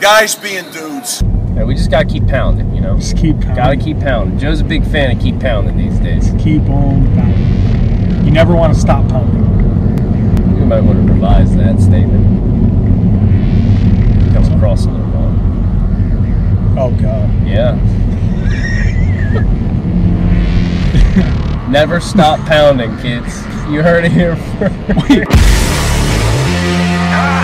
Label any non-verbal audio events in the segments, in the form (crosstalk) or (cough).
Guys being dudes. And we just gotta keep pounding, you know. Just keep pounding. Gotta keep pounding. Joe's a big fan of keep pounding these days. Keep on pounding. You never want to stop pounding. You might want to revise that statement. Comes across a little wrong. Oh God. Yeah. Never stop pounding, kids. You heard it here (laughs) first. (laughs)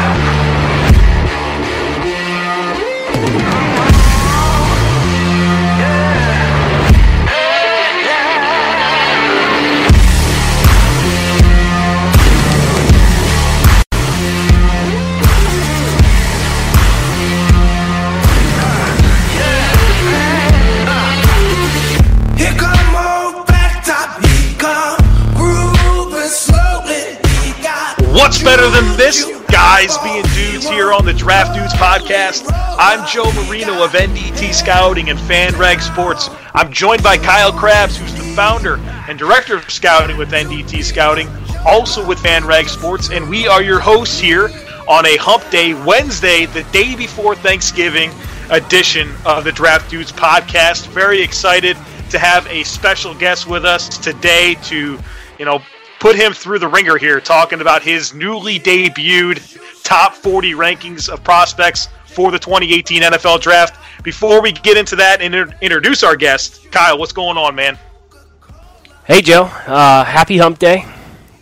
this? Guys being dudes here on the Draft Dudes podcast. I'm Joe Marino of NDT Scouting and FanRag Sports. I'm joined by Kyle Crabbs, who's the founder and director of scouting with NDT Scouting, also with FanRag Sports, and we are your hosts here on a Hump Day, Wednesday, the day before Thanksgiving edition of the Draft Dudes podcast. Very excited to have a special guest with us today to, you know, put him through the ringer here, talking about his newly debuted top 40 rankings of prospects for the 2018 NFL Draft. Before we get into that and inter- introduce our guest, Kyle, what's going on, man? Hey Joe, uh, happy Hump Day.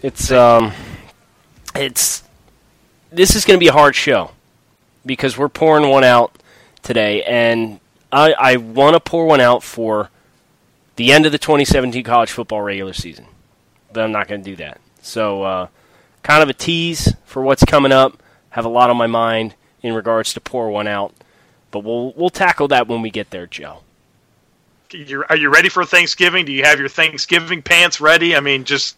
It's um, it's this is going to be a hard show because we're pouring one out today, and I, I want to pour one out for the end of the 2017 college football regular season, but I'm not going to do that. So, uh, kind of a tease for what's coming up. Have a lot on my mind in regards to pour one out, but we'll we'll tackle that when we get there, Joe. You're, are you ready for Thanksgiving? Do you have your Thanksgiving pants ready? I mean, just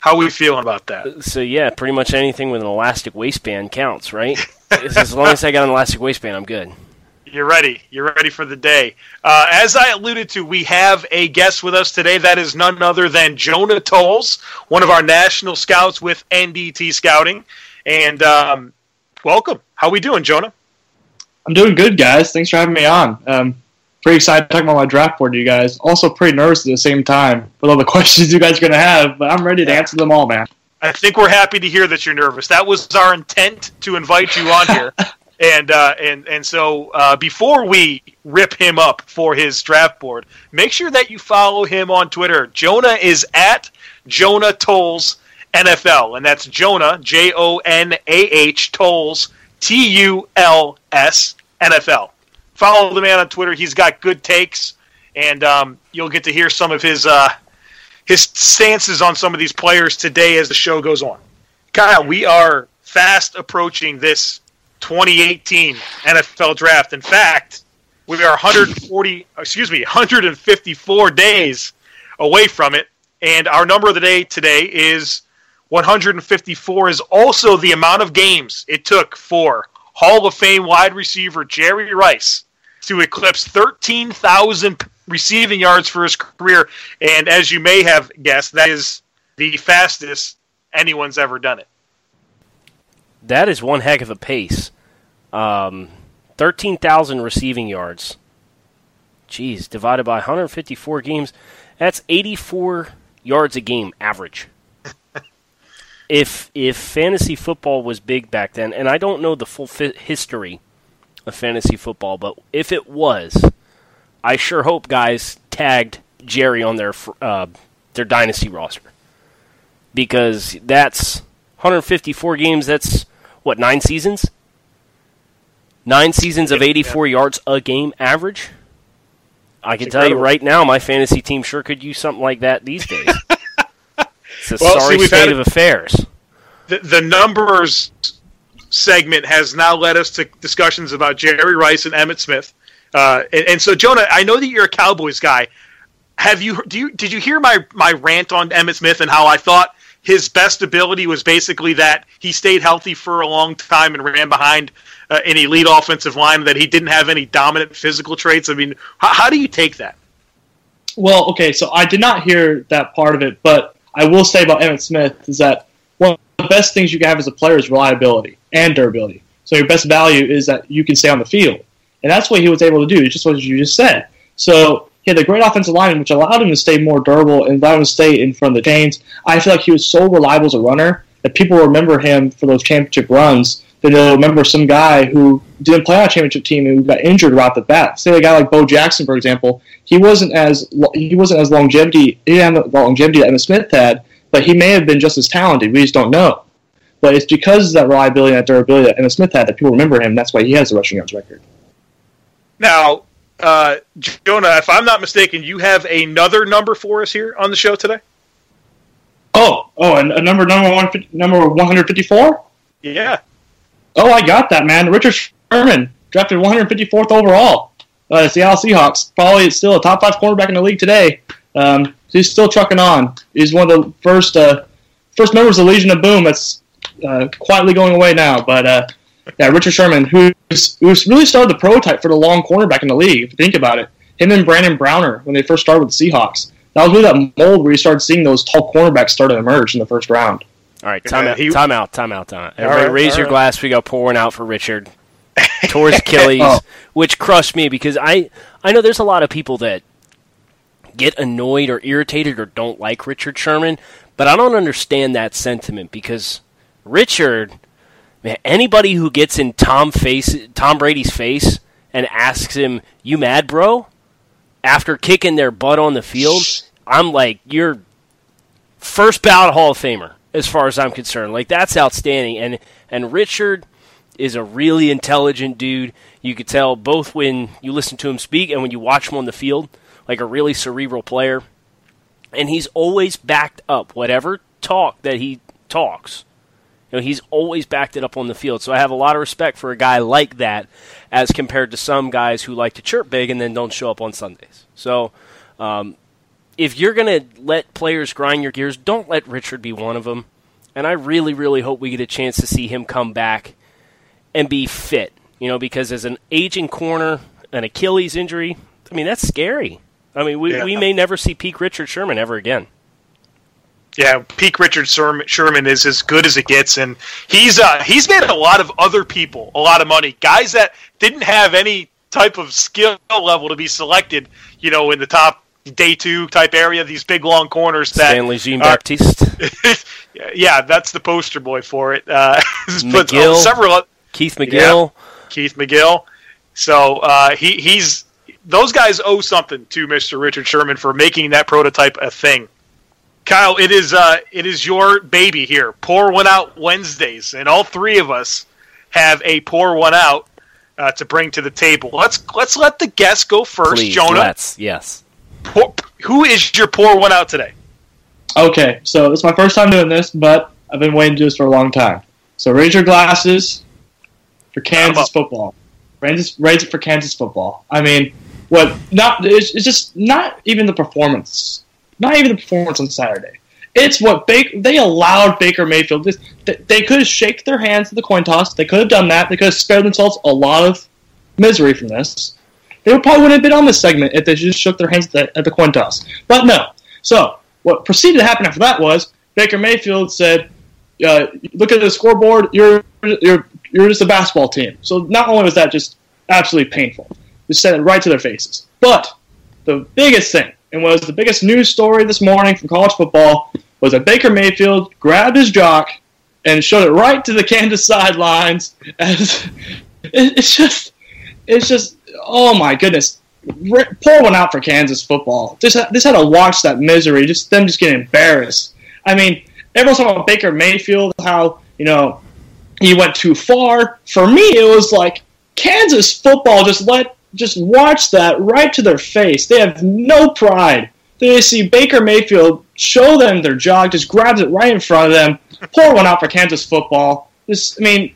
how are we feeling about that? So yeah, pretty much anything with an elastic waistband counts, right? (laughs) as long as I got an elastic waistband, I'm good. You're ready. You're ready for the day. Uh, as I alluded to, we have a guest with us today. That is none other than Jonah Tuls, one of our national scouts with NDT Scouting. And um, welcome. How we doing, Jonah? I'm doing good, guys. Thanks for having me on. Um, pretty excited to talk about my draft board you guys. Also, pretty nervous at the same time with all the (laughs) questions you guys are going to have, but I'm ready to answer them all, man. I think we're happy to hear that you're nervous. That was our intent to invite you on here. (laughs) And uh, and and so uh, before we rip him up for his draft board, make sure that you follow him on Twitter. Jonah is at Jonah Tuls NFL, and that's Jonah J O N A H Tuls T U L S NFL. Follow the man on Twitter. He's got good takes, and um, you'll get to hear some of his uh, his stances on some of these players today as the show goes on. Kyle, we are fast approaching this 2018 NFL Draft. In fact, we are 140, excuse me, 154 days away from it, and our number of the day today is 154. Is also the amount of games it took for Hall of Fame wide receiver Jerry Rice to eclipse 13,000 receiving yards for his career, and as you may have guessed, that is the fastest anyone's ever done it. That is one heck of a pace. Um, 13,000 receiving yards. Jeez, divided by 154 games, that's 84 yards a game average. (laughs) if if fantasy football was big back then, and I don't know the full fi- history of fantasy football, but if it was, I sure hope guys tagged Jerry on their uh, their dynasty roster because that's 154 games. That's what nine seasons. Nine seasons of 84 yards a game average. I can tell you right now, my fantasy team sure could use something like that these days. (laughs) it's a Well, sorry see, state of affairs. the, the numbers segment has now led us to discussions about Jerry Rice and Emmitt Smith. Uh, and, and so, Jonah, I know that you're a Cowboys guy. Have you do you did you hear my my rant on Emmitt Smith and how I thought his best ability was basically that he stayed healthy for a long time and ran behind uh, an elite offensive line that he didn't have any dominant physical traits. I mean, how, how do you take that? Well, okay, so I did not hear that part of it, but I will say about Emmitt Smith is that one of the best things you can have as a player is reliability and durability. So your best value is that you can stay on the field. And that's what he was able to do, just what you just said. So he had a great offensive line, which allowed him to stay more durable and allowed him to stay in front of the chains. I feel like he was so reliable as a runner that people remember him for those championship runs. That they'll remember some guy who didn't play on a championship team and who got injured right off the bat. Say a guy like Bo Jackson, for example, he wasn't as he wasn't as longevity. He didn't have the longevity that Emmitt Smith had, but he may have been just as talented. We just don't know. But it's because of that reliability and that durability that Emmitt Smith had that people remember him. That's why he has the rushing yards record. Now, uh, Jonah, if I'm not mistaken, you have another number for us here on the show today. Oh, oh, and a number number one number one hundred fifty four. Yeah. Oh, I got that, man. Richard Sherman drafted 154th overall. Uh, the Seattle Seahawks. Probably still a top five quarterback in the league today. Um, he's still trucking on. He's one of the first uh, first members of the Legion of Boom that's uh, quietly going away now. But yeah, Richard Sherman, who's, who's really started the prototype for the long cornerback in the league, if you think about it. Him and Brandon Browner, when they first started with the Seahawks. That was really that mold where you started seeing those tall cornerbacks start to emerge in the first round. All right, time Yeah, out, he- time out, time out, time out. Everybody right, raise your right. glass. We got pouring out for Richard. Tore his (laughs) Achilles, Oh. which crushed me because I I know there's a lot of people that get annoyed or irritated or don't like Richard Sherman, but I don't understand that sentiment because Richard, man, anybody who gets in Tom face Tom Brady's face and asks him, "You mad, bro?" after kicking their butt on the field, I'm like, you're first ballot Hall of Famer as far as I'm concerned. Like that's outstanding. And and Richard is a really intelligent dude. You could tell both when you listen to him speak and when you watch him on the field, like a really cerebral player. And he's always backed up whatever talk that he talks. You know, he's always backed it up on the field. So I have a lot of respect for a guy like that as compared to some guys who like to chirp big and then don't show up on Sundays. So um, if you're going to let players grind your gears, don't let Richard be one of them. And I really, really hope we get a chance to see him come back and be fit. You know, because as an aging corner, an Achilles injury, I mean, that's scary. I mean, we, Yeah. we may never see peak Richard Sherman ever again. Yeah, peak Richard Sherman, is as good as it gets, and he's uh, he's made a lot of other people a lot of money. Guys that didn't have any type of skill level to be selected, you know, in the top day two type area. These big long corners that Stanley Jean Baptiste, (laughs) yeah, that's the poster boy for it. Uh, (laughs) but McGill. several Keith McGill. Keith McGill. So uh, he he's those guys owe something to Mr. Richard Sherman for making that prototype a thing. Kyle, it is uh, it is your baby here. Pour one out Wednesdays, and all three of us have a pour one out uh, to bring to the table. Let's let's let the guests go first. Please, Jonah, let's. Yes. pour, who is your pour one out today? Okay, so it's my first time doing this, but I've been waiting to do this for a long time. So raise your glasses, for Kansas football. Raise, raise it for Kansas football. I mean, what? Not it's, it's just not even the performance. Not even the performance on Saturday. It's what Baker, they allowed Baker Mayfield. This, they could have shaked their hands at the coin toss. They could have done that. They could have spared themselves a lot of misery from this. They probably wouldn't have been on this segment if they just shook their hands at the, at the coin toss. But no. So what proceeded to happen after that was Baker Mayfield said, uh, "Look at the scoreboard. You're you're you're just a basketball team." So not only was that just absolutely painful, just said it right to their faces. But the biggest thing, and was the biggest news story this morning from college football, was that Baker Mayfield grabbed his jock and showed it right to the (laughs) Kansas sidelines. As it's just, it's just, oh my goodness, pour one out for Kansas football. Just, just had to watch that misery, just them just getting embarrassed. I mean, everyone's talking about Baker Mayfield, how you know he went too far. For me, it was like Kansas football just let just watch that right to their face. They have no pride. They see Baker Mayfield show them their jog, just grabs it right in front of them, pour one out for Kansas football. Just, I mean,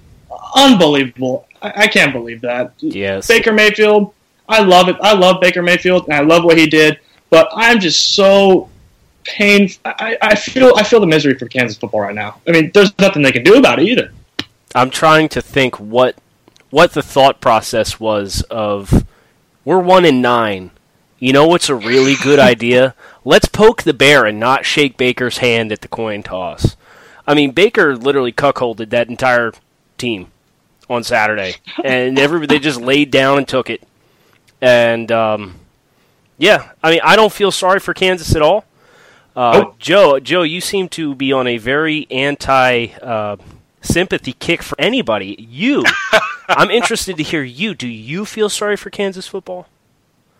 unbelievable. I, I can't believe that. Yes. Baker Mayfield, I love it. I love Baker Mayfield, and I love what he did. But I'm just so pain. I, I feel I feel the misery for Kansas football right now. I mean, there's nothing they can do about it either. I'm trying to think what what the thought process was of we're one in nine. You know what's a really good (laughs) idea? Let's poke the bear and not shake Baker's hand at the coin toss. I mean, Baker literally cuckolded that entire team on Saturday, and every they just laid down and took it. And um, yeah, I mean, I don't feel sorry for Kansas at all. Uh, Nope. Joe, Joe, you seem to be on a very anti uh, sympathy kick for anybody. You, (laughs) I'm interested to hear you. Do you feel sorry for Kansas football?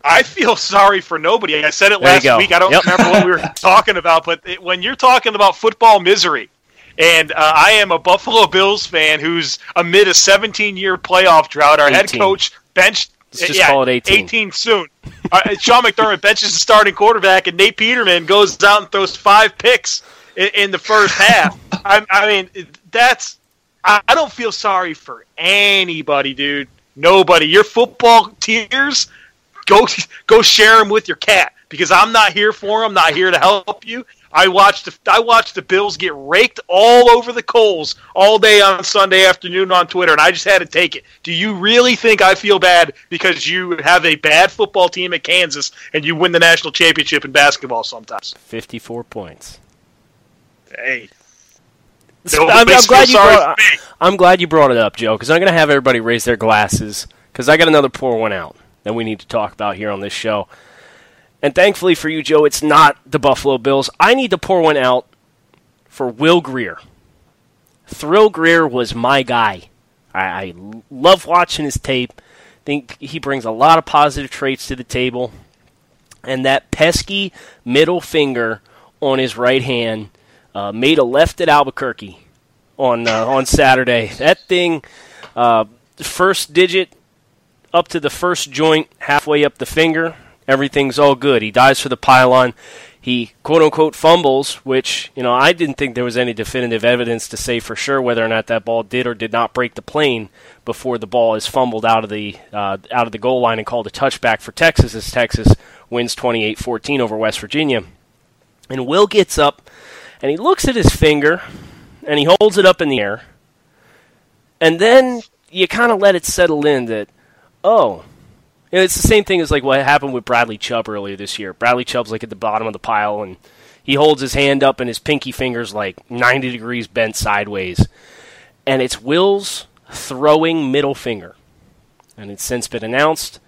I feel sorry for nobody. I said it There last week. I don't Yep. remember what we were (laughs) talking about, but it, when you're talking about football misery, and uh, I am a Buffalo Bills fan who's amid a 17 year playoff drought. Our head coach benched. Let's just yeah, call it 18. soon. uh, Sean McDermott benches the starting quarterback, and Nate Peterman goes out and throws five picks in, in the first half. I, I mean, that's. I, I don't feel sorry for anybody, dude. Nobody. Your football tears go go share them with your cat because I'm not here for them. Not here to help you. I watched the I watched the Bills get raked all over the coals all day on Sunday afternoon on Twitter, and I just had to take it. Do you really think I feel bad because you have a bad football team at Kansas and you win the national championship in basketball sometimes? 54 points. Hey, So, I'm, I'm glad you brought. I'm glad you brought it up, Joe, because I'm going to have everybody raise their glasses because I got another pour one out that we need to talk about here on this show. And thankfully for you, Joe, it's not the Buffalo Bills. I need to pour one out for Will Grier. Thrill Grier was my guy. I, I love watching his tape. Think he brings a lot of positive traits to the table. And that pesky middle finger on his right hand uh, made a left at Albuquerque on uh, on Saturday. That thing, uh, first digit up to the first joint, halfway up the finger, everything's all good. He dives for the pylon. He quote unquote fumbles, which you know I didn't think there was any definitive evidence to say for sure whether or not that ball did or did not break the plane before the ball is fumbled out of the uh, out of the goal line and called a touchback for Texas as Texas wins 28-14 over West Virginia. And Will gets up and he looks at his finger and he holds it up in the air. And then you kind of let it settle in that, oh, it's the same thing as like what happened with Bradley Chubb earlier this year. Bradley Chubb's like at the bottom of the pile and he holds his hand up and his pinky finger's like 90 degrees bent sideways. And it's Will's throwing middle finger. And it's since been announced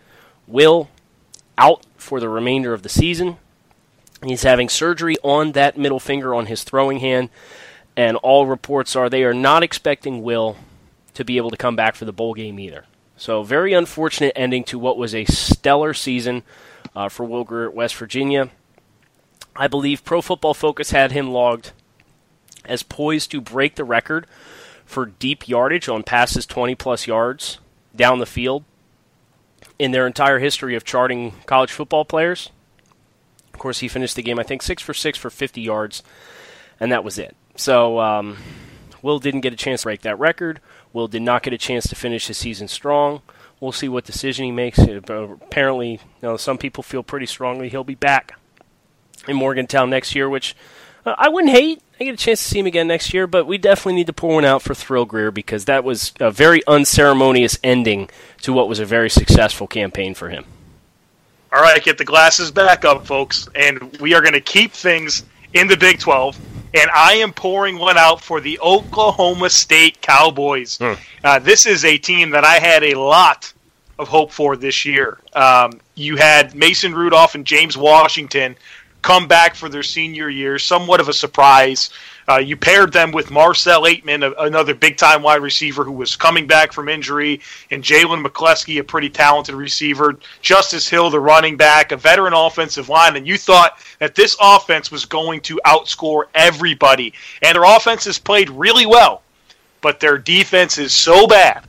Will out for the remainder of the season. He's having surgery on that middle finger on his throwing hand, and all reports are they are not expecting Will to be able to come back for the bowl game either. So, very unfortunate ending to what was a stellar season uh, for Will Grier at West Virginia. I believe Pro Football Focus had him logged as poised to break the record for deep yardage on passes 20 plus yards down the field in their entire history of charting college football players. Of course, he finished the game, I think, six for six for 50 yards, and that was it. So, um, Will didn't get a chance to break that record. Will did not get a chance to finish his season strong. We'll see what decision he makes. Apparently, you know, some people feel pretty strongly he'll be back in Morgantown next year, which uh, I wouldn't hate. I get a chance to see him again next year, but we definitely need to pour one out for Thrill Grier because that was a very unceremonious ending to what was a very successful campaign for him. All right, get the glasses back up, folks, and we are going to keep things in the Big 12. And I am pouring one out for the Oklahoma State Cowboys. Hmm. Uh, this is a team that I had a lot of hope for this year. Um, you had Mason Rudolph and James Washington come back for their senior year, somewhat of a surprise. Uh, you paired them with Marcell Ateman, a, another big time wide receiver who was coming back from injury, and Jalen McCleskey, a pretty talented receiver. Justice Hill, the running back, a veteran offensive line, and you thought that this offense was going to outscore everybody. And their offense has played really well, but their defense is so bad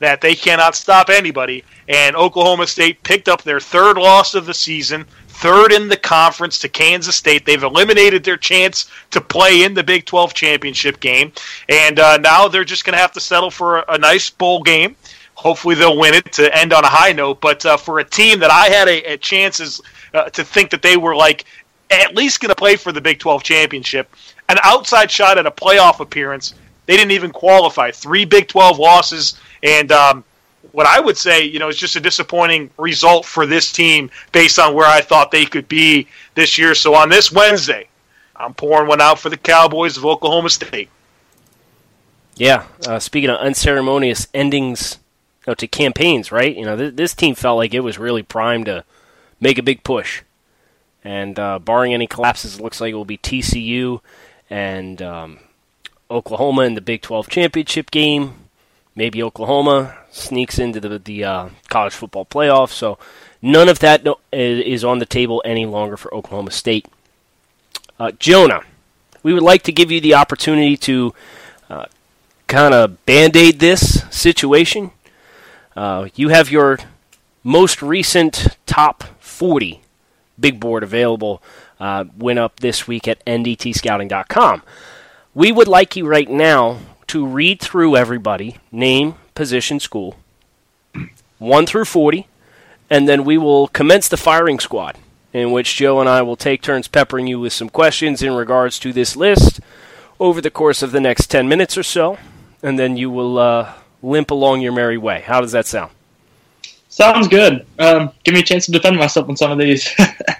that they cannot stop anybody. And Oklahoma State picked up their third loss of the season, third in the conference to Kansas State. They've eliminated their chance to play in the Big 12 championship game. And uh, now they're just going to have to settle for a, a, nice bowl game. Hopefully they'll win it to end on a high note. But uh, for a team that I had a, a chances uh, to think that they were like at least going to play for the Big 12 championship, an outside shot at a playoff appearance, they didn't even qualify. Three Big 12 losses. And um, what I would say, you know, is just a disappointing result for this team based on where I thought they could be this year. So on this Wednesday, I'm pouring one out for the Cowboys of Oklahoma State. Yeah, uh, speaking of unceremonious endings you know, to campaigns, right? You know, th- this team felt like it was really primed to make a big push. And uh, barring any collapses, it looks like it will be TCU and um, Oklahoma in the Big 12 championship game. Maybe Oklahoma sneaks into the the uh, college football playoff. So none of that no, is on the table any longer for Oklahoma State. Uh, Jonah, we would like to give you the opportunity to uh, kind of band aid this situation. Uh, you have your most recent top 40 big board available. Uh, went up this week at ndtscouting.com. We would like you right now to read through everybody, name, position, school, 1 through 40, and then we will commence the firing squad, in which Joe and I will take turns peppering you with some questions in regards to this list over the course of the next 10 minutes or so, and then you will uh, limp along your merry way. How does that sound? Sounds good. Um, give me a chance to defend myself on some of these. (laughs)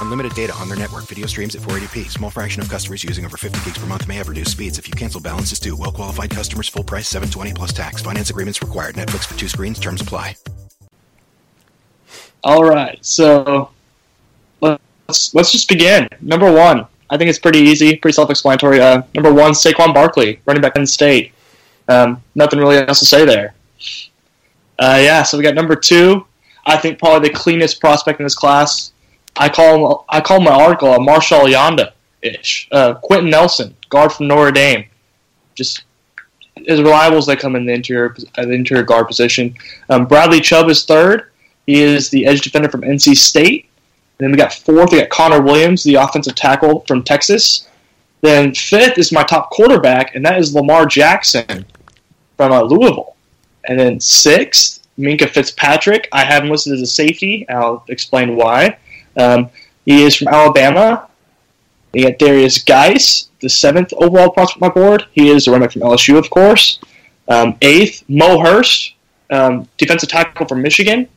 Unlimited data on their network. Video streams at 480p. Small fraction of customers using over 50 gigs per month may have reduced speeds. If you cancel, balances due. Well qualified customers. Full price. 720 plus tax. Finance agreements required. Netflix for two screens. Terms apply. All right, so let's let's just begin. Number one, I think it's pretty easy, pretty self-explanatory. Uh, number one, Saquon Barkley, running back in state. Um, nothing really else to say there. Uh, yeah, so we got number two. I think probably the cleanest prospect in this class. I call I call my article a Marshal Yanda ish. Uh, Quenton Nelson, guard from Notre Dame, just as reliable as they come in the interior uh, the interior guard position. Um, Bradley Chubb is third. He is the edge defender from NC State. And then we got fourth, we got Connor Williams, the offensive tackle from Texas. Then fifth is my top quarterback, and that is Lamar Jackson from uh, Louisville. And then sixth, Minkah Fitzpatrick. I have him listed as a safety. I'll explain why. Um, he is from Alabama. We got Derrius Guice, the seventh overall prospect on my board. He is a running back from LSU, of course. Um, eighth, Mo Hurst, um, defensive tackle from Michigan.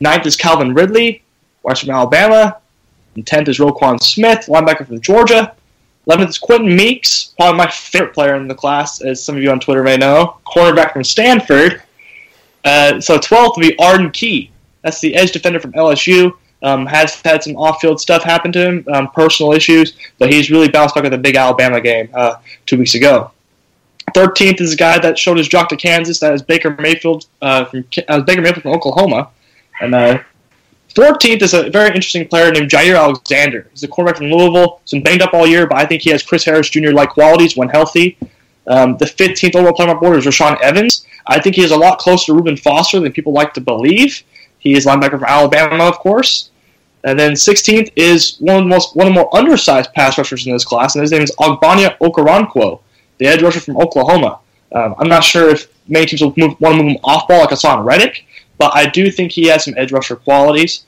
Ninth is Calvin Ridley, wide from Alabama. And 10th is Roquan Smith, linebacker from Georgia. 11th is Quenton Meeks, probably my favorite player in the class, as some of you on Twitter may know, cornerback from Stanford. Uh, so 12th would be Arden Key. That's the edge defender from LSU. Um, has had some off-field stuff happen to him, um, personal issues, but he's really bounced back with the big Alabama game uh, two weeks ago. 13th is a guy that showed his jock to Kansas. That is Baker Mayfield uh, from uh, Baker Mayfield from Oklahoma, and uh, 14th is a very interesting player named Jaire Alexander. He's a quarterback from Louisville. He's been banged up all year, but I think he has Chris Harris Jr. like qualities when healthy. Um, the 15th overall player on my board is Rashaan Evans. I think he is a lot closer to Reuben Foster than people like to believe. He is linebacker from Alabama, of course. And then 16th is one of the most one of the more undersized pass rushers in this class, and his name is Ogbonnia Okoronkwo, the edge rusher from Oklahoma. Um, I'm not sure if many teams will move, want to move him off ball like I saw in Reddick, but I do think he has some edge rusher qualities.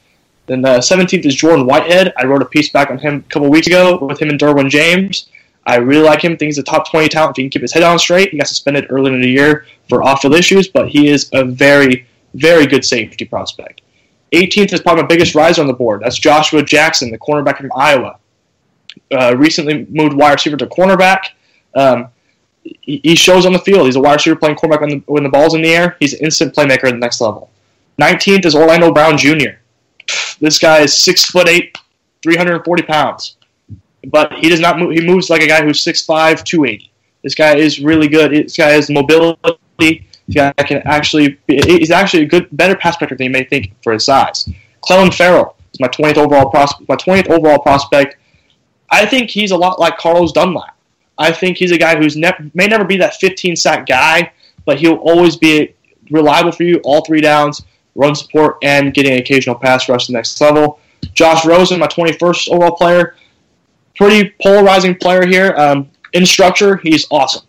Then the 17th is Jordan Whitehead. I wrote a piece back on him a couple weeks ago with him and Derwin James. I really like him. think he's a top 20 talent if he can keep his head on straight. He got suspended early in the year for off-field issues, but he is a very, very good safety prospect. 18th is probably my biggest riser on the board. That's Joshua Jackson, the cornerback from Iowa. Uh, recently moved wide receiver to cornerback. Um, he, he shows on the field. He's a wide receiver playing cornerback when the, when the ball's in the air. He's an instant playmaker at the next level. 19th is Orlando Brown Jr. This guy is six foot eight, 340 pounds, but he does not move. He moves like a guy who's 6'5", 280. This guy is really good. This guy has mobility. Guy can actually be, he's actually a good, better pass protector than you may think for his size. Clelin Ferrell is my 20th overall prospect. My 20th overall prospect. I think he's a lot like Carlos Dunlap. I think he's a guy who's ne- may never be that 15 sack guy, but he'll always be reliable for you all three downs run support, and getting an occasional pass rush to the next level. Josh Rosen, my 21st overall player, pretty polarizing player here. Um, in structure, he's awesome.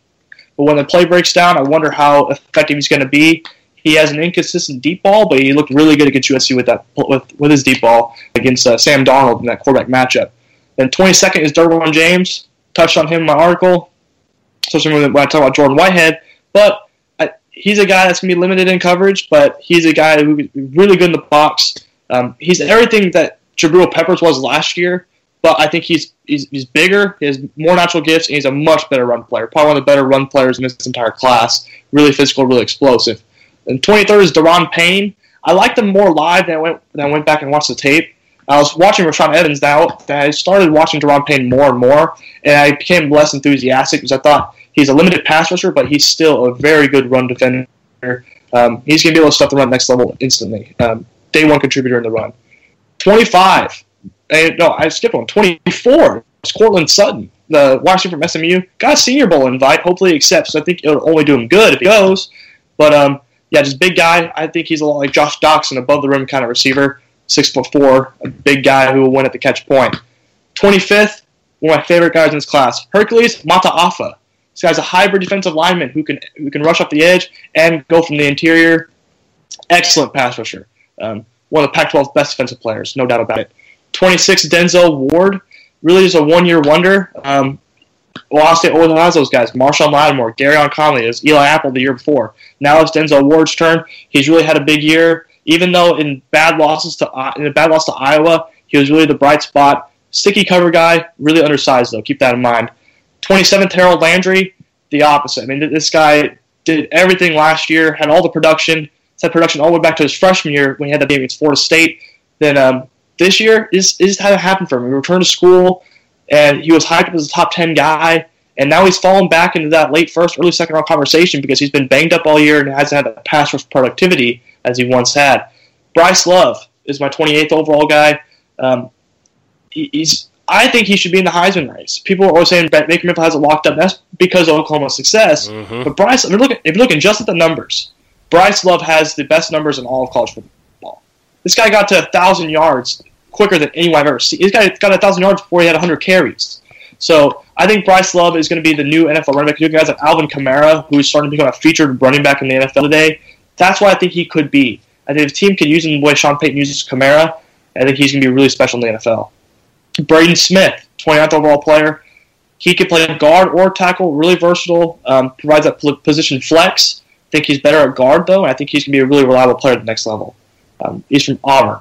But when the play breaks down, I wonder how effective he's going to be. He has an inconsistent deep ball, but he looked really good against USC with that with, with his deep ball against uh, Sam Darnold in that quarterback matchup. Then 22nd is Derwin James. Touched on him in my article, especially when I talk about Jordan Whitehead. But he's a guy that's going to be limited in coverage, but he's a guy who's really good in the box. Um, he's everything that Jabril Peppers was last year, but I think he's, he's he's bigger, he has more natural gifts, and he's a much better run player. Probably one of the better run players in this entire class. Really physical, really explosive. And 23rd is Daron Payne. I liked him more live than I went, than I went back and watched the tape. I was watching Rashaan Evans now. And I started watching Daron Payne more and more, and I became less enthusiastic because I thought He's a limited pass rusher, but he's still a very good run defender. Um, he's going to be able to stuff the run next level instantly. Um, day one contributor in the run. 25. And, no, I skipped one. 24 is Courtland Sutton, the Washington from SMU. Got a Senior Bowl invite. Hopefully he accepts. I think it'll only do him good if he goes. But um, yeah, just big guy. I think he's a lot like Josh Doctson, above the rim kind of receiver. Six foot four, a big guy who will win at the catch point. 25th, one of my favorite guys in this class, Hercules Mata'afa. This guy's a hybrid defensive lineman who can who can rush off the edge and go from the interior. Excellent pass rusher. Um, one of the Pac-12's best defensive players, no doubt about it. 26 Denzel Ward, really just a one-year wonder. Um, Ohio State always has those guys. Marshon Lattimore, Gareon Conley, it Eli Apple the year before. Now it's Denzel Ward's turn. He's really had a big year. Even though in bad losses to uh, in a bad loss to Iowa, he was really the bright spot. Sticky cover guy, really undersized though. Keep that in mind. 27th Harold Landry, the opposite. I mean, this guy did everything last year, had all the production, had production all the way back to his freshman year when he had that game against Florida State. Then um, this year is is how it happened for him. He returned to school, and he was hyped up as a top 10 guy, and now he's fallen back into that late first, early second round conversation because he's been banged up all year and hasn't had the pass rush productivity as he once had. Bryce Love is my 28th overall guy. Um, he's I think he should be in the Heisman race. People are always saying Baker Mayfield has it locked up. That's because of Oklahoma's success. Mm-hmm. But Bryce, if you're, looking, if you're looking just at the numbers, Bryce Love has the best numbers in all of college football. This guy got to a thousand yards quicker than anyone I've ever seen. He's got got a thousand yards before he had hundred carries. So I think Bryce Love is going to be the new NFL running back. You guys like Alvin Kamara, who's starting to become a featured running back in the NFL today. That's what I think he could be. I think if the team can use him the way Sean Payton uses Kamara, I think he's going to be really special in the NFL. Braden Smith, 29th overall player. He can play guard or tackle, really versatile, um, provides that position flex. I think he's better at guard, though, and I think he's going to be a really reliable player at the next level. Um, he's from Auburn.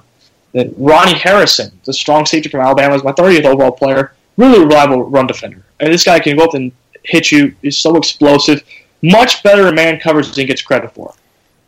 Then Ronnie Harrison, the strong safety from Alabama, is my 30th overall player. Really reliable run defender. And this guy can go up and hit you. He's so explosive. Much better in man coverage than gets credit for.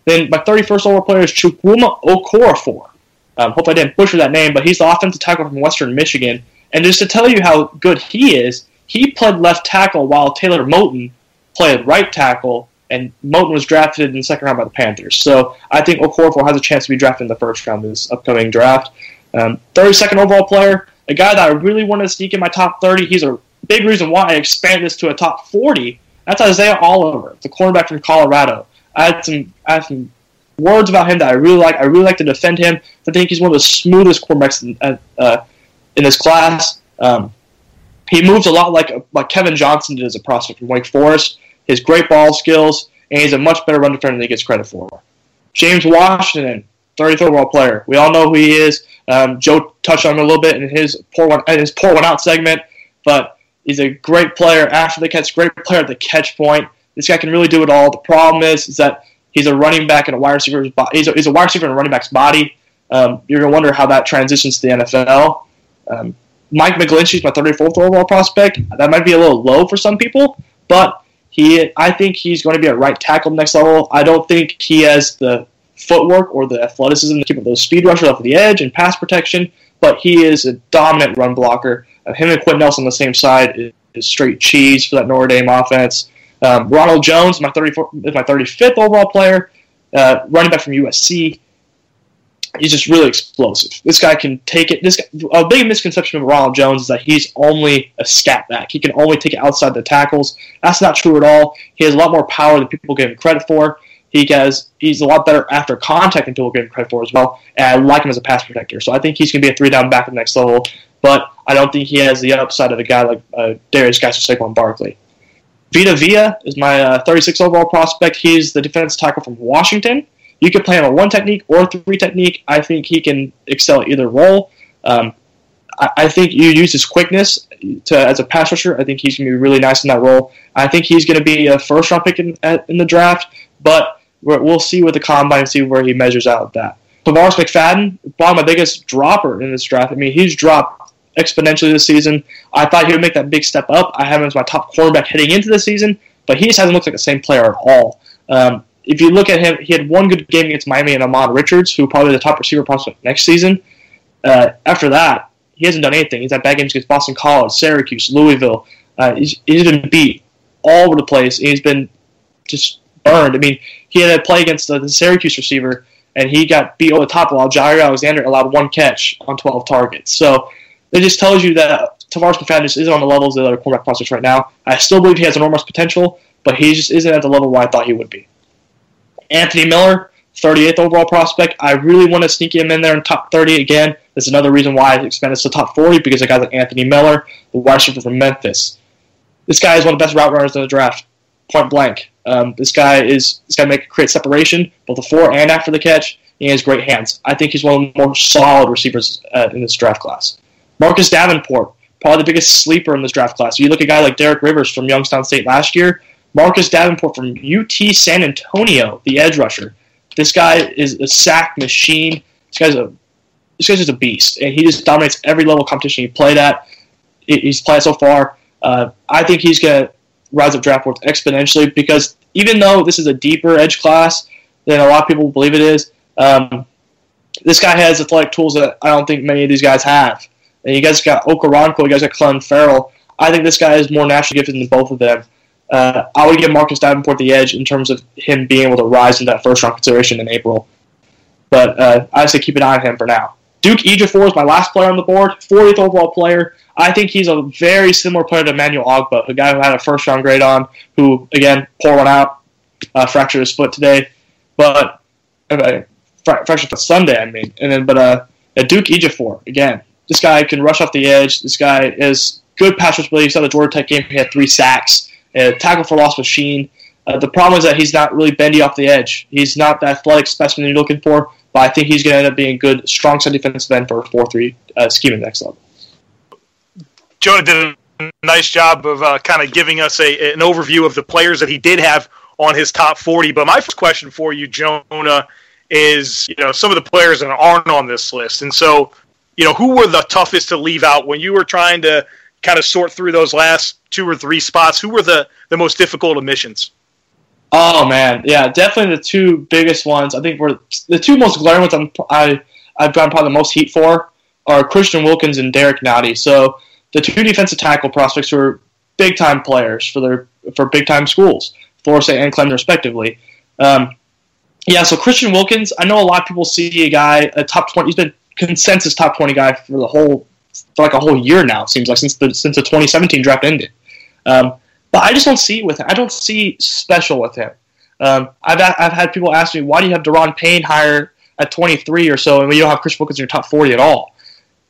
Then my 31st overall player is Chukwuma Okorafor. Um, hope I didn't butcher that name, but he's the offensive tackle from Western Michigan. And just to tell you how good he is, he played left tackle while Taylor Moton played right tackle, and Moton was drafted in the second round by the Panthers. So I think Okorafor has a chance to be drafted in the first round this upcoming draft. Um, 32nd overall player, a guy that I really wanted to sneak in my top 30. He's a big reason why I expanded this to a top 40. That's Isaiah Oliver, the cornerback from Colorado. I had some, I had some words about him that I really like. I really like to defend him. I think he's one of the smoothest cornerbacks in, uh, in this class. Um, he moves a lot like like Kevin Johnson did as a prospect from Wake Forest. His great ball skills, and he's a much better run defender than he gets credit for. James Washington, 30th overall player. We all know who he is. Um, Joe touched on him a little bit in his pour one, in his pour one out segment, but he's a great player after the catch, great player at the catch point. This guy can really do it all. The problem is, is that he's a running back and a wide receiver's body. He's a, he's a wide receiver in a running back's body. Um, you're gonna wonder how that transitions to the NFL. Um, Mike McGlinchey is my 34th overall prospect. That might be a little low for some people, but he, I think he's going to be a right tackle next level. I don't think he has the footwork or the athleticism to keep up those speed rushers off the edge and pass protection, but he is a dominant run blocker. Uh, him and Quenton Nelson on the same side is, is straight cheese for that Notre Dame offense. Um, Ronald Jones, my 34, is my 35th overall player, uh, running back from USC he's just really explosive. This guy can take it. This guy, a big misconception of Ronald Jones is that he's only a scat back. He can only take it outside the tackles. That's not true at all. He has a lot more power than people give him credit for. He has he's a lot better after contact than people give him credit for as well. And I like him as a pass protector. So I think he's going to be a three down back at the next level. But I don't think he has the upside of a guy like uh, Derrius Guice or Saquon Barkley. Vita Vea is my uh, 36 overall prospect. He's the defense tackle from Washington. You could play him a one technique or three technique. I think he can excel at either role. Um, I, I, think you use his quickness to as a pass rusher. I think he's going to be really nice in that role. I think he's going to be a first round pick in, in the draft, but we'll see with the combine and see where he measures out at that. Tarvarus McFadden, probably my biggest dropper in this draft. I mean, he's dropped exponentially this season. I thought he would make that big step up. I have him as my top cornerback heading into the season, but he just hasn't looked like the same player at all. Um, if you look at him, he had one good game against Miami and Ahmmon Richards, who probably the top receiver prospect next season. Uh, after that, he hasn't done anything. He's had bad games against Boston College, Syracuse, Louisville. Uh, he's, he's been beat all over the place. He's been just burned. I mean, he had a play against the, the Syracuse receiver, and he got beat over the top while Jaire Alexander allowed one catch on 12 targets. So it just tells you that McFadden just isn't on the levels of the other quarterback prospects right now. I still believe he has enormous potential, but he just isn't at the level where I thought he would be. Anthony Miller, 38th overall prospect. I really want to sneak him in there in top 30 again. That's another reason why I expanded to top 40 because I got like Anthony Miller, the wide receiver from Memphis. This guy is one of the best route runners in the draft, point blank. Um, this guy is this guy make create separation both before and after the catch. He has great hands. I think he's one of the more solid receivers uh, in this draft class. Marcus Davenport, probably the biggest sleeper in this draft class. You look at a guy like Derek Rivers from Youngstown State last year. Marcus Davenport from UT San Antonio, the edge rusher. This guy is a sack machine. This guy's a this guy's just a beast, and he just dominates every level of competition he played at. He's played so far. Uh, I think he's gonna rise up draft boards exponentially because even though this is a deeper edge class than a lot of people believe it is, um, this guy has athletic tools that I don't think many of these guys have. And you guys got Okoronkwo, you guys got Clelin Ferrell. I think this guy is more naturally gifted than both of them uh, I would give Marcus Davenport the edge in terms of him being able to rise into that first round consideration in April. But uh, I say keep an eye on him for now. Duke Ejiofor is my last player on the board, 40th overall player. I think he's a very similar player to Emmanuel Ogbah, a guy who had a first round grade on, who, again, pour one out, uh, fractured his foot today. But, uh, fractured foot Sunday, I mean. And then, but uh, Duke Ejiofor, again, this guy can rush off the edge. This guy is good pass rush ability. You saw the Georgia Tech game, he had three sacks tackle for loss machine. Uh, the problem is that he's not really bendy off the edge. He's not the athletic specimen you're looking for, but I think he's going to end up being a good, strong side defensive end for a 4 3 uh, scheme at next level. Jonah did a nice job of uh, kind of giving us a, an overview of the players that he did have on his top 40. But my first question for you, Jonah, is you know some of the players that aren't on this list, and so you know who were the toughest to leave out when you were trying to kind of sort through those last two or three spots? Who were the the most difficult omissions? Oh man, yeah, definitely the two biggest ones. I think were the two most glaring ones. I'm, I I've gotten probably the most heat for are Christian Wilkins and Derrick Nnadi. So the two defensive tackle prospects who are big time players for their for big time schools, Florida State and Clemson respectively. Um, yeah, so Christian Wilkins, I know a lot of people see a guy a top twenty. He's been consensus top twenty guy for the whole for like a whole year now. It seems like since the since the 2017 draft ended. Um, but I just don't see it with him. I don't see special with him. Um, I've I've had people ask me why do you have Daron Payne higher at 23 or so, and you don't have Chris Wilkins in your top 40 at all.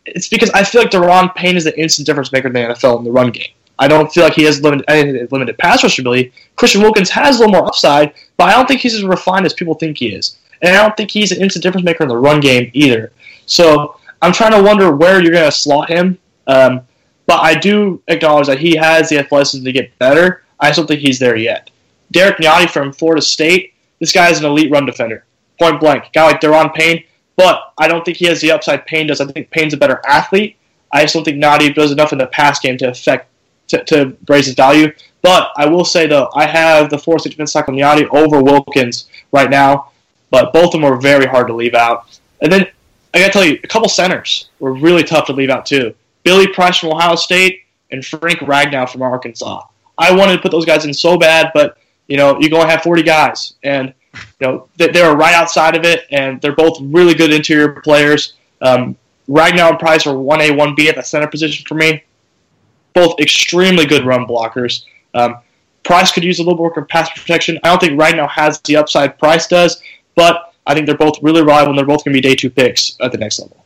It's because I feel like Daron Payne is the instant difference maker in the NFL in the run game. I don't feel like he has limited limited pass rush ability. Christian Wilkins has a little more upside, but I don't think he's as refined as people think he is, and I don't think he's an instant difference maker in the run game either. So I'm trying to wonder where you're going to slot him. Um, but I do acknowledge that he has the athleticism to get better. I just don't think he's there yet. Derrick Nnadi from Florida State, this guy is an elite run defender, point blank. Guy like Daron Payne, but I don't think he has the upside Payne does. I think Payne's a better athlete. I just don't think Nnadi does enough in the pass game to affect to, to raise his value. But I will say though, I have the State defense tackle Nnadi over Wilkins right now. But both of them are very hard to leave out. And then I got to tell you, a couple centers were really tough to leave out too. Billy Price from Ohio State and Frank Ragnow from Arkansas. I wanted to put those guys in so bad, but you know, you and have 40 guys, and you know they're right outside of it, and they're both really good interior players. Um, Ragnow and Price are 1A, 1B at the center position for me. Both extremely good run blockers. Um, Price could use a little more pass protection. I don't think Ragnow has the upside Price does, but I think they're both really reliable, and they're both going to be day two picks at the next level.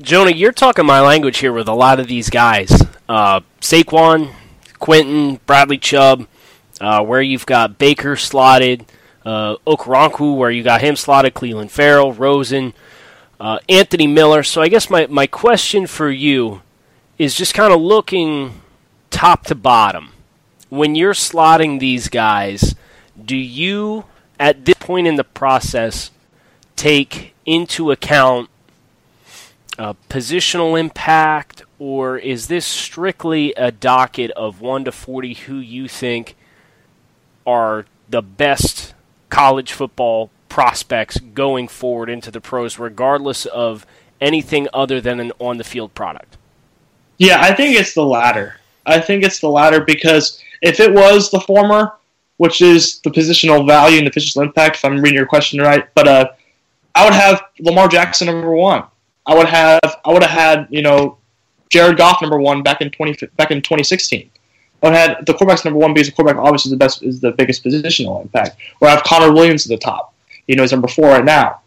Jonah, you're talking my language here with a lot of these guys. Uh, Saquon, Quenton, Bradley Chubb, uh, where you've got Baker slotted, uh, Okoronkwo, where you got him slotted, Clelin Ferrell, Rosen, uh, Anthony Miller. So I guess my, my question for you is just kind of looking top to bottom. When you're slotting these guys, do you, at this point in the process, take into account uh, positional impact, or is this strictly a docket of 1 to 40 who you think are the best college football prospects going forward into the pros, regardless of anything other than an on the field product? Yeah, I think it's the latter. I think it's the latter because if it was the former, which is the positional value and the positional impact, if I'm reading your question right, but uh, I would have Lamar Jackson number one. I would have I would have had you know Jared Goff number one back in twenty back in 2016. I would have had the quarterback's number one because the quarterback obviously is the best is the biggest positional impact. Or I have Connor Williams at the top. You know, he's number four right now.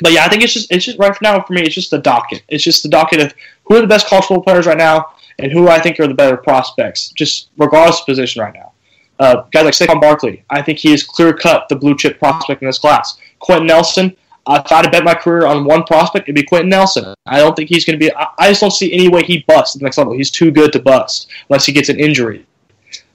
But yeah, I think it's just it's just right now for me. It's just the docket. It's just the docket of who are the best college football players right now and who I think are the better prospects, just regardless of position right now. Uh, guys like Saquon Barkley, I think he is clear cut the blue chip prospect in this class. Quenton Nelson, if I had to bet my career on one prospect, it'd be Quenton Nelson. I don't think he's going to be. I, I, just don't see any way he busts at the next level. He's too good to bust unless he gets an injury.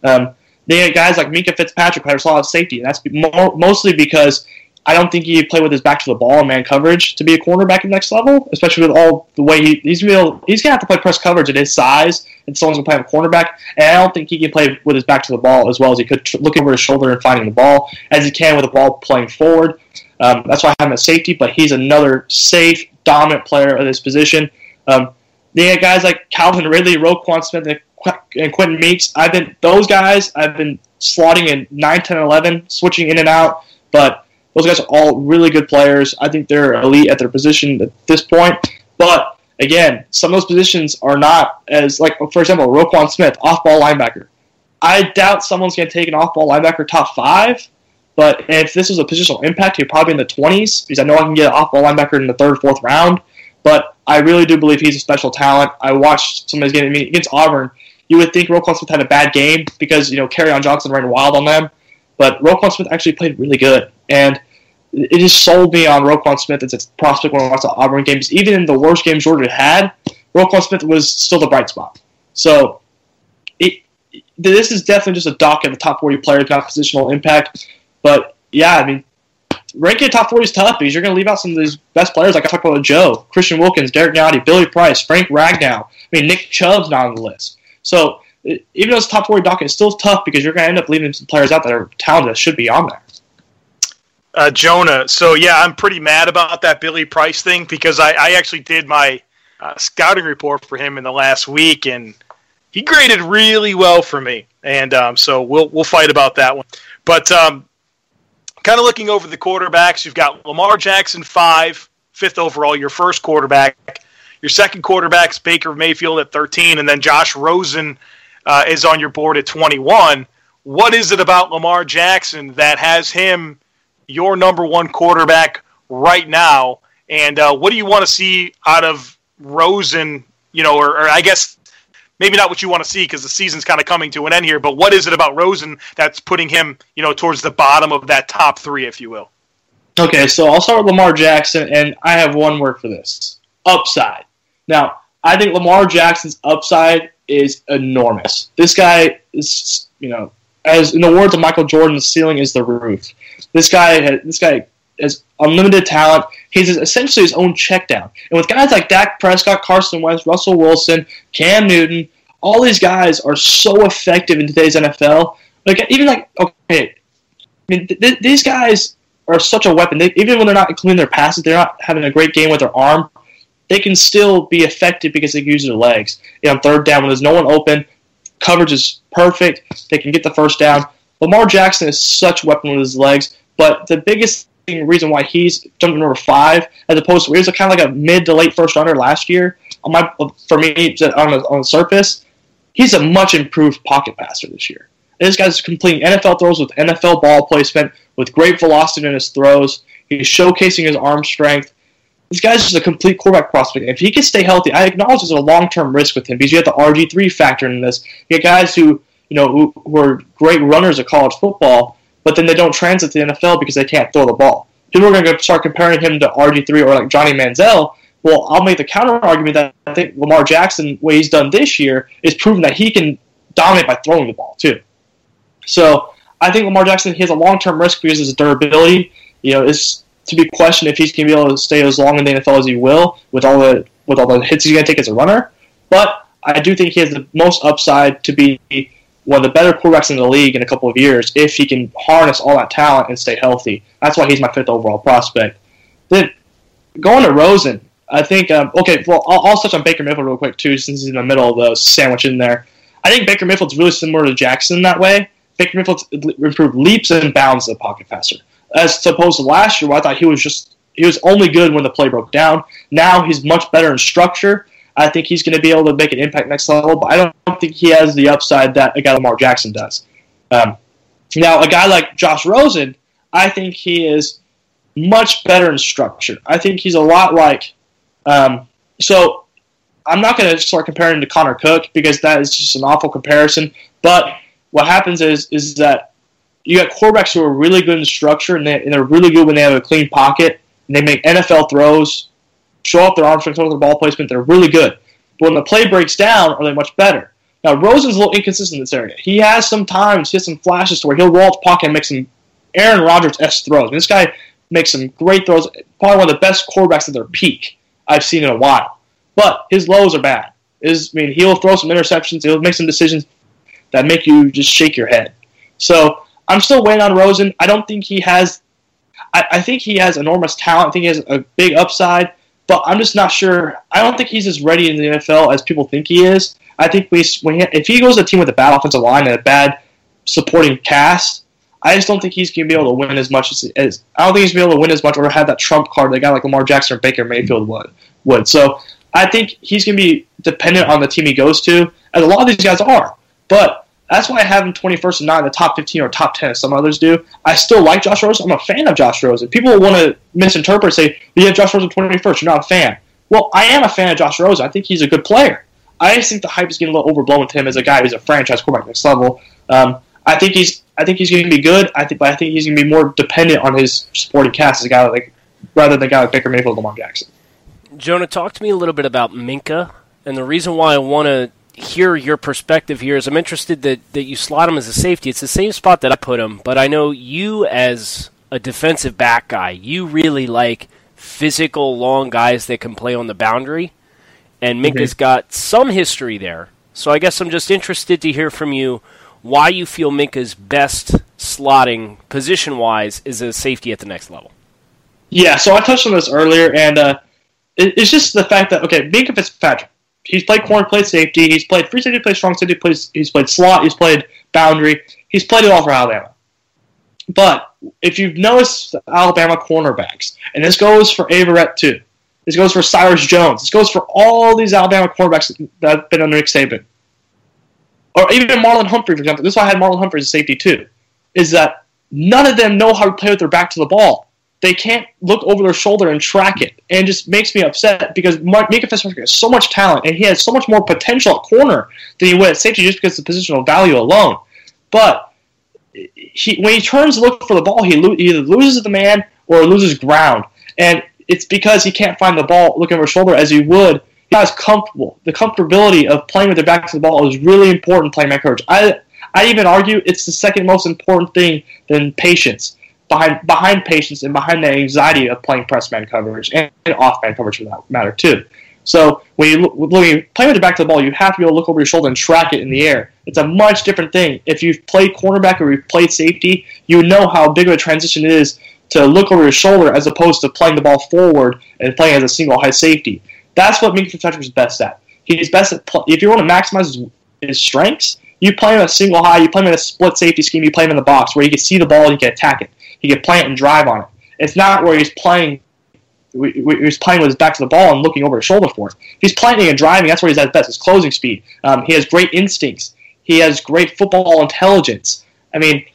Um, had guys like Minkah Fitzpatrick had a solid safety, and that's more, mostly because I don't think he play with his back to the ball and man coverage to be a cornerback at the next level, especially with all the way he, he's real. He's gonna have to play press coverage at his size, and someone's gonna play him cornerback. And I don't think he can play with his back to the ball as well as he could, looking over his shoulder and finding the ball as he can with the ball playing forward. Um, that's why I have him at safety, but he's another safe, dominant player of this position. Um, they had guys like Calvin Ridley, Roquan Smith, and, and Quenton Meeks. I've been those guys. I've been slotting in 9, 10, 11, switching in and out, but those guys are all really good players. I think they're elite at their position at this point. But again, some of those positions are not as like, for example, Roquan Smith, off-ball linebacker. I doubt someone's going to take an off-ball linebacker top five, But if this was a positional impact, he'd probably in the 20s because I know I can get an off-ball linebacker in the third, fourth round. But I really do believe he's a special talent. I watched some of his against Auburn. You would think Roquan Smith had a bad game because you know on Johnson ran wild on them, but Roquan Smith actually played really good, and it just sold me on Roquan Smith as a prospect when I watched the Auburn games. Even in the worst games Georgia had, Roquan Smith was still the bright spot. So it, this is definitely just a dock in the top 40 players, not positional impact. But yeah, I mean, ranking the top 40 is tough because you're going to leave out some of these best players, like I talked about Joe, Christian Wilkins, Derrick Nnadi, Billy Price, Frank Ragnow. I mean, Nick Chubb's not on the list. So even though it's top 40 docket, it's still tough because you're going to end up leaving some players out that are talented that should be on there. Uh, Jonah, so yeah, I'm pretty mad about that Billy Price thing because I, I actually did my uh, scouting report for him in the last week, and he graded really well for me, and um, so we'll we'll fight about that one. But um, kind of looking over the quarterbacks, you've got Lamar Jackson five, fifth overall, your first quarterback. Your second quarterback's Baker Mayfield at 13, and then Josh Rosen uh, is on your board at 21. What is it about Lamar Jackson that has him your number one quarterback right now? And uh, what do you want to see out of Rosen? You know, or, or I guess maybe not what you want to see because the season's kind of coming to an end here. But what is it about Rosen that's putting him, you know, towards the bottom of that top three, if you will? Okay, so I'll start with Lamar Jackson, and I have one word for this: upside. Now, I think Lamar Jackson's upside is enormous. This guy is, you know, as in the words of Michael Jordan, the ceiling is the roof. This guy, this guy has unlimited talent. He's essentially his own check down. And with guys like Dak Prescott, Carson Wentz, Russell Wilson, Cam Newton, all these guys are so effective in today's NFL. Like even like okay, I mean th- th- these guys are such a weapon. They, even when they're not including their passes, they're not having a great game with their arm they can still be effective because they can use their legs. You know, on third down when there's no one open, coverage is perfect. They can get the first down. Lamar Jackson is such a weapon with his legs, but the biggest reason why he's jumping number five as opposed to he was kind of like a mid to late first runner last year. On my for me on the, on the surface, he's a much improved pocket passer this year. this guy's completing NFL throws with NFL ball placement, with great velocity in his throws. He's showcasing his arm strength this guy's just a complete quarterback prospect. If he can stay healthy, I acknowledge there's a long term risk with him because you have the RG three factor in this. You get guys who you know who, who are great runners of college football, but then they don't transit to the NFL because they can't throw the ball. People are going to start comparing him to RG three or like Johnny Manziel. Well, I'll make the counter argument that I think Lamar Jackson, what he's done this year, is proven that he can dominate by throwing the ball too. So I think Lamar Jackson he has a long term risk because his durability. You know, is to be questioned if he's going to be able to stay as long in the NFL as he will with all the with all the hits he's going to take as a runner. But I do think he has the most upside to be one of the better quarterbacks in the league in a couple of years if he can harness all that talent and stay healthy. That's why he's my fifth overall prospect. Then going to Rosen, I think. Um, okay, well, I'll, I'll touch on Baker Mayfield real quick too, since he's in the middle of the sandwich in there. I think Baker Mayfield's really similar to Jackson in that way. Baker Mayfield's improved leaps and bounds as a pocket passer as opposed to last year where I thought he was just he was only good when the play broke down. Now he's much better in structure. I think he's going to be able to make an impact next level, but I don't think he has the upside that a guy like Lamar Jackson does. Um, now, a guy like Josh Rosen, I think he is much better in structure. I think he's a lot like. Um, so, I'm not going to start comparing him to Connor Cook because that is just an awful comparison. But what happens is is that you got quarterbacks who are really good in structure and, they, are really good when they have a clean pocket and they make NFL throws, show off their arm strength, their ball placement. They're really good. But when the play breaks down, are they much better? Now Rosen's a little inconsistent in this area. He has some times, he has some flashes to where he'll roll the pocket and make some Aaron Rodgers s throws. I mean, this guy makes some great throws. Probably one of the best quarterbacks at their peak I've seen in a while. But his lows are bad. Is I mean, he'll throw some interceptions. He'll make some decisions that make you just shake your head. So I'm still waiting on Rosen. I don't think he has. I, I think he has enormous talent. I think he has a big upside, but I'm just not sure. I don't think he's as ready in the NFL as people think he is. I think we, when he, if he goes to a team with a bad offensive line and a bad supporting cast, I just don't think he's going to be able to win as much as, as I don't think he's going to be able to win as much or have that trump card that guy like Lamar Jackson or Baker Mayfield would. Would so I think he's going to be dependent on the team he goes to, as a lot of these guys are. But That's why I have him 21st and not in the top 15 or top 10 as some others do. I still like Josh Rosen. I'm a fan of Josh Rosen. People want to misinterpret, say, you have Josh Rosen 21st, you're not a fan. Well, I am a fan of Josh Rosen. I think he's a good player. I just think the hype is getting a little overblown with him as a guy who's a franchise quarterback next level. Um, I think he's I think he's going to be good. I think, but I think he's going to be more dependent on his supporting cast as a guy like rather than a guy like Baker Mayfield, Lamar Jackson. Jonah, talk to me a little bit about Minkah, and the reason why I want to hear your perspective here is I'm interested that, that you slot him as a safety. It's the same spot that I put him, but I know you as a defensive back guy, you really like physical, long guys that can play on the boundary, and Minkah's mm-hmm. got some history there. So I guess I'm just interested to hear from you why you feel Minka's best slotting position wise is a safety at the next level. Yeah, so I touched on this earlier, and uh, it, it's just the fact that okay, Minkah Fitzpatrick, he's played corner, played safety, he's played free safety, played strong safety, he's played slot, he's played boundary, he's played it all for Alabama. But if you've noticed Alabama cornerbacks, and this goes for Averett too, this goes for Cyrus Jones, this goes for all these Alabama cornerbacks that have been under Nick Saban, or even Marlon Humphrey, for example. This is why I had Marlon Humphrey as a safety too, is that none of them know how to play with their back to the ball they can't look over their shoulder and track it, and it just makes me upset because Minkah Fitzpatrick has so much talent and he has so much more potential at corner than he would at safety just because of the positional value alone. But he, when he turns to look for the ball, he lo- either loses the man or loses ground, and it's because he can't find the ball looking over his shoulder as he would. He is comfortable. The comfortability of playing with their back to the ball is really important playing man coverage. I I even argue it's the second most important thing than patience behind behind patience and behind the anxiety of playing press man coverage and, and off man coverage for that matter too. So when you when you play with the back to the ball, you have to be able to look over your shoulder and track it in the air. It's a much different thing. If you've played cornerback or you've played safety, you know how big of a transition it is to look over your shoulder as opposed to playing the ball forward and playing as a single high safety. That's what Minkah Fitzpatrick is best at. He's best at pl- if you want to maximize his, his strengths. You play him a single high, you play him in a split safety scheme, you play him in the box where you can see the ball and you can attack it. He can plant and drive on it. It's not where he's playing. He's playing with his back to the ball and looking over his shoulder for it. He's planting and driving. That's where he's at best. His closing speed. Um, he has great instincts. He has great football intelligence. I mean,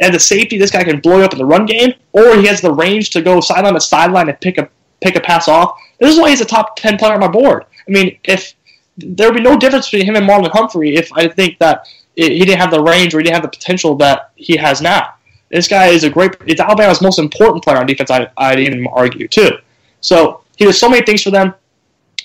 as a safety, this guy can blow you up in the run game, or he has the range to go sideline to sideline and pick a pick a pass off. This is why he's a top ten player on my board. I mean, if there would be no difference between him and Marlon Humphrey if I think that he didn't have the range or he didn't have the potential that he has now. This guy is a great. It's Alabama's most important player on defense. I, I'd even argue too. So he does so many things for them.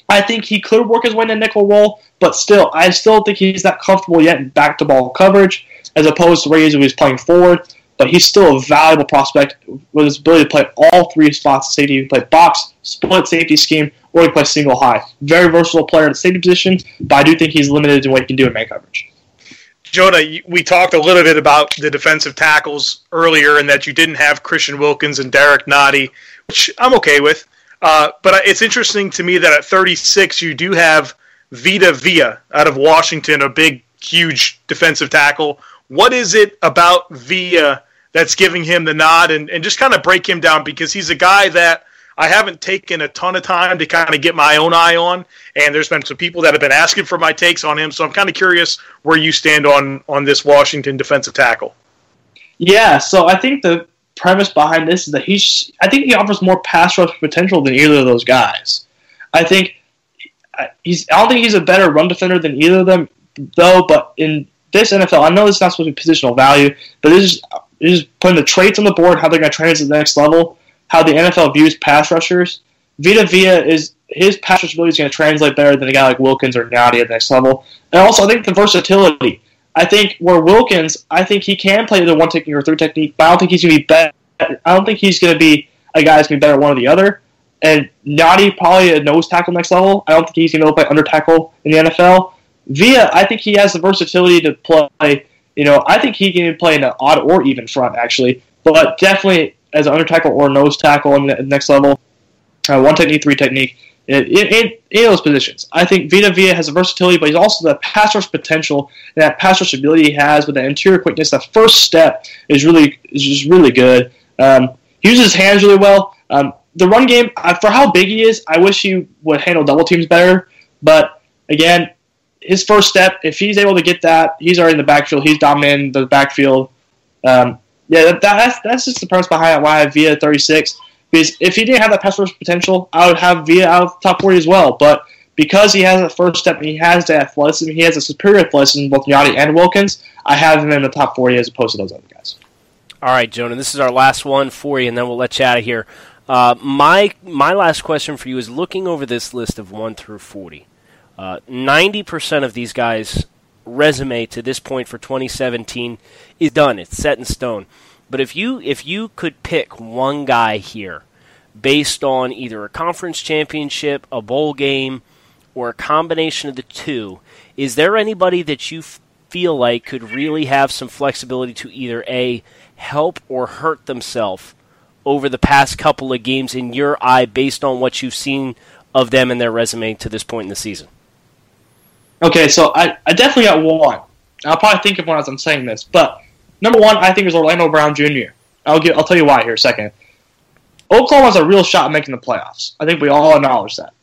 I think he could work his way in a nickel role, but still, I still think he's not comfortable yet in back to ball coverage as opposed to Reyes, who he's playing forward. But he's still a valuable prospect with his ability to play all three spots safety. He can play box, split safety scheme, or he can play single high. Very versatile player in the safety position, but I do think he's limited in what he can do in man coverage. Jonah, we talked a little bit about the defensive tackles earlier and that you didn't have Christian Wilkins and Derrick Nnadi, which I'm okay with. Uh, but it's interesting to me that at 36, you do have Vita Vea out of Washington, a big, huge defensive tackle. What is it about Vea that's giving him the nod and, and just kind of break him down? Because he's a guy that I haven't taken a ton of time to kind of get my own eye on, and there's been some people that have been asking for my takes on him. So I'm kind of curious where you stand on on this Washington defensive tackle. Yeah, so I think the premise behind this is that he's. I think he offers more pass rush potential than either of those guys. I think he's. I don't think he's a better run defender than either of them, though. But in this NFL, I know this is not supposed to be positional value, but this is, this is putting the traits on the board, how they're going to translate to the next level how the NFL views pass rushers. Vita Vea is his pass rush ability is going to translate better than a guy like Wilkins or Nnadi at the next level. And also, I think the versatility. I think where Wilkins, I think he can play the one technique or three technique, but I don't think he's going to be better. I don't think he's going to be a guy that's going to be better one or the other. And Nnadi probably a nose tackle next level. I don't think he's going to play under tackle in the NFL. Vea, I think he has the versatility to play. You know, I think he can play in an odd or even front actually, but definitely as an under tackle or nose tackle in the next level. Uh, one technique, three technique. In, in, in, those positions, I think Vita Vea has the versatility, but he's also the pass rush potential and that pass rush ability he has with that interior quickness. That first step is really is just really good. Um, he uses his hands really well. Um, the run game, uh, for how big he is, I wish he would handle double teams better. But again, his first step, if he's able to get that, he's already in the backfield. He's dominating the backfield. Um, yeah, that, that's that's just the premise behind why I have Villa 36. Because if he didn't have that pass rush potential, I would have Villa out of the top 40 as well. But because he has that first step and he has the athleticism, he has a superior athleticism, both Nnadi and Wilkins, I have him in the top 40 as opposed to those other guys. All right, Jonah, this is our last one for you, and then we'll let you out of here. Uh, my my last question for you is looking over this list of one through forty. Uh, ninety percent of these guys' resume to this point for 2017 is done. It's set in stone. But if you if you could pick one guy here, based on either a conference championship, a bowl game, or a combination of the two, is there anybody that you f- feel like could really have some flexibility to either a help or hurt themselves over the past couple of games in your eye based on what you've seen of them and their resume to this point in the season? Okay, so I, I definitely got one. I'll probably think of one as I'm saying this, but number one, I think is Orlando Brown Jr. I'll get, I'll tell you why here a second. Oklahoma has a real shot at making the playoffs. I think we all acknowledge that.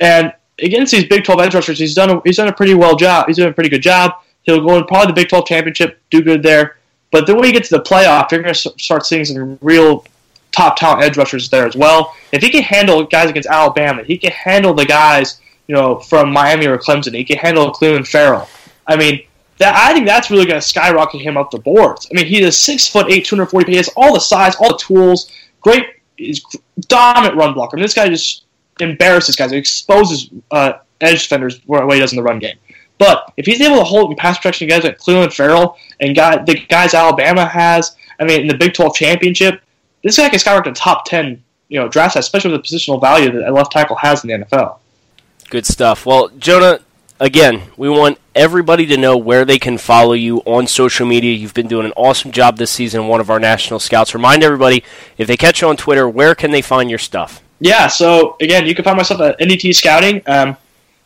And against these Big 12 edge rushers, he's done a, he's done a pretty well job. He's doing a pretty good job. He'll go in probably the Big 12 championship, do good there. But then when you get to the playoff, you're going to start seeing some real top talent edge rushers there as well. If he can handle guys against Alabama, he can handle the guys you know from Miami or Clemson. He can handle Clelin Ferrell. I mean, that I think that's really going to skyrocket him up the boards. I mean, he is six foot eight, two hundred forty. pounds, all the size, all the tools. Great, he's dominant run blocker. I mean, this guy just embarrasses guys. He exposes uh, edge defenders where he does in the run game. But if he's able to hold in pass protection guys like Clelin Ferrell and guy, the guys Alabama has, I mean, in the Big 12 championship, this guy can skyrocket to top 10 you know, draft especially with the positional value that a left tackle has in the NFL. Good stuff. Well, Jonah, again, we want everybody to know where they can follow you on social media. You've been doing an awesome job this season, one of our national scouts. Remind everybody, if they catch you on Twitter, where can they find your stuff? Yeah, so again, you can find myself at NDT Scouting. Um,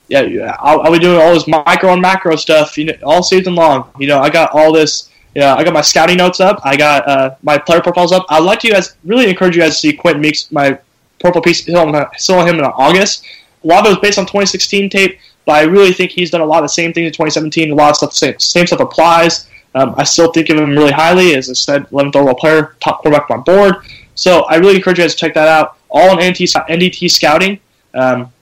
yeah, I'll, I'll, be doing all this micro and macro stuff you know, all season long. You know, I got all this. Yeah, I got my scouting notes up. I got uh, my player profiles up. I'd like to you guys really encourage you guys to see Quenton Meeks, my purple piece, still on him in August. A lot of it was based on 2016 tape, but I really think he's done a lot of the same things in 2017. A lot of stuff, same, same stuff applies. Um, I still think of him really highly. As I said, 11th overall player, top quarterback on board. So I really encourage you guys to check that out. All on NDT, NDT Scouting. Um,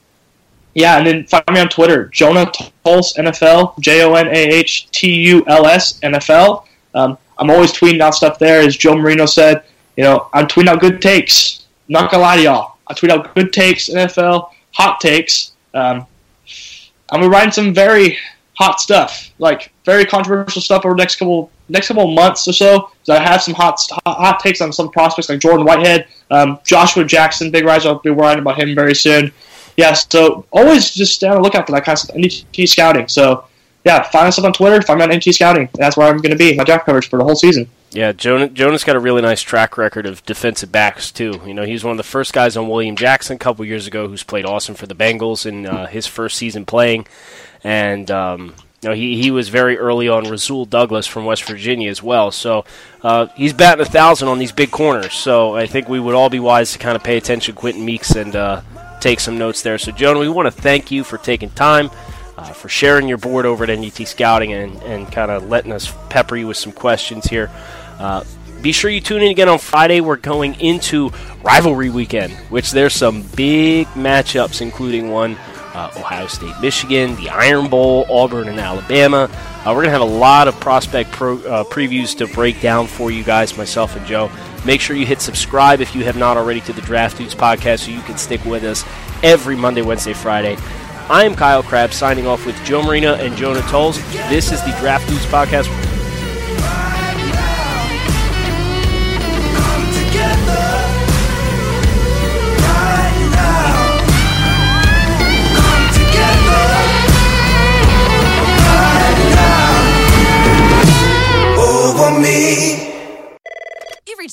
yeah, and then find me on Twitter, Jonah Tuls NFL, J O N A H T U L S NFL. Um, I'm always tweeting out stuff there. As Joe Marino said, you know, I'm tweeting out good takes. Not gonna lie to y'all, I tweet out good takes, NFL, hot takes. Um, I'm gonna write some very hot stuff, like very controversial stuff over the next couple next couple months or so. So I have some hot hot takes on some prospects like Jordan Whitehead, um, Joshua Jackson, big rise. I'll be writing about him very soon yeah, so always just stay on the lookout for that kind of stuff. NDT scouting. So yeah, find us on Twitter. Find me on NDT scouting. That's where I'm going to be. My draft coverage for the whole season. Yeah, Jonah, Jonah's got a really nice track record of defensive backs too. You know, he's one of the first guys on William Jackson a couple years ago who's played awesome for the Bengals in uh, his first season playing, and um, you know, he, he was very early on Rasul Douglas from West Virginia as well. So uh, he's batting a thousand on these big corners. So I think we would all be wise to kind of pay attention to Quenton Meeks and uh, take some notes there. So, Jonah, we want to thank you for taking time, uh, for sharing your board over at NDT Scouting, and, and kind of letting us pepper you with some questions here. Uh, be sure you tune in again on Friday. We're going into rivalry weekend, which there's some big matchups, including one uh, Ohio State, Michigan, the Iron Bowl, Auburn, and Alabama. Uh, we're going to have a lot of prospect pro, uh, previews to break down for you guys, myself and Joe. Make sure you hit subscribe if you have not already to the Draft Dudes podcast so you can stick with us every Monday, Wednesday, Friday. I am Kyle Crabbs signing off with Joe Marino and Jonah Tuls. This is the Draft Dudes podcast.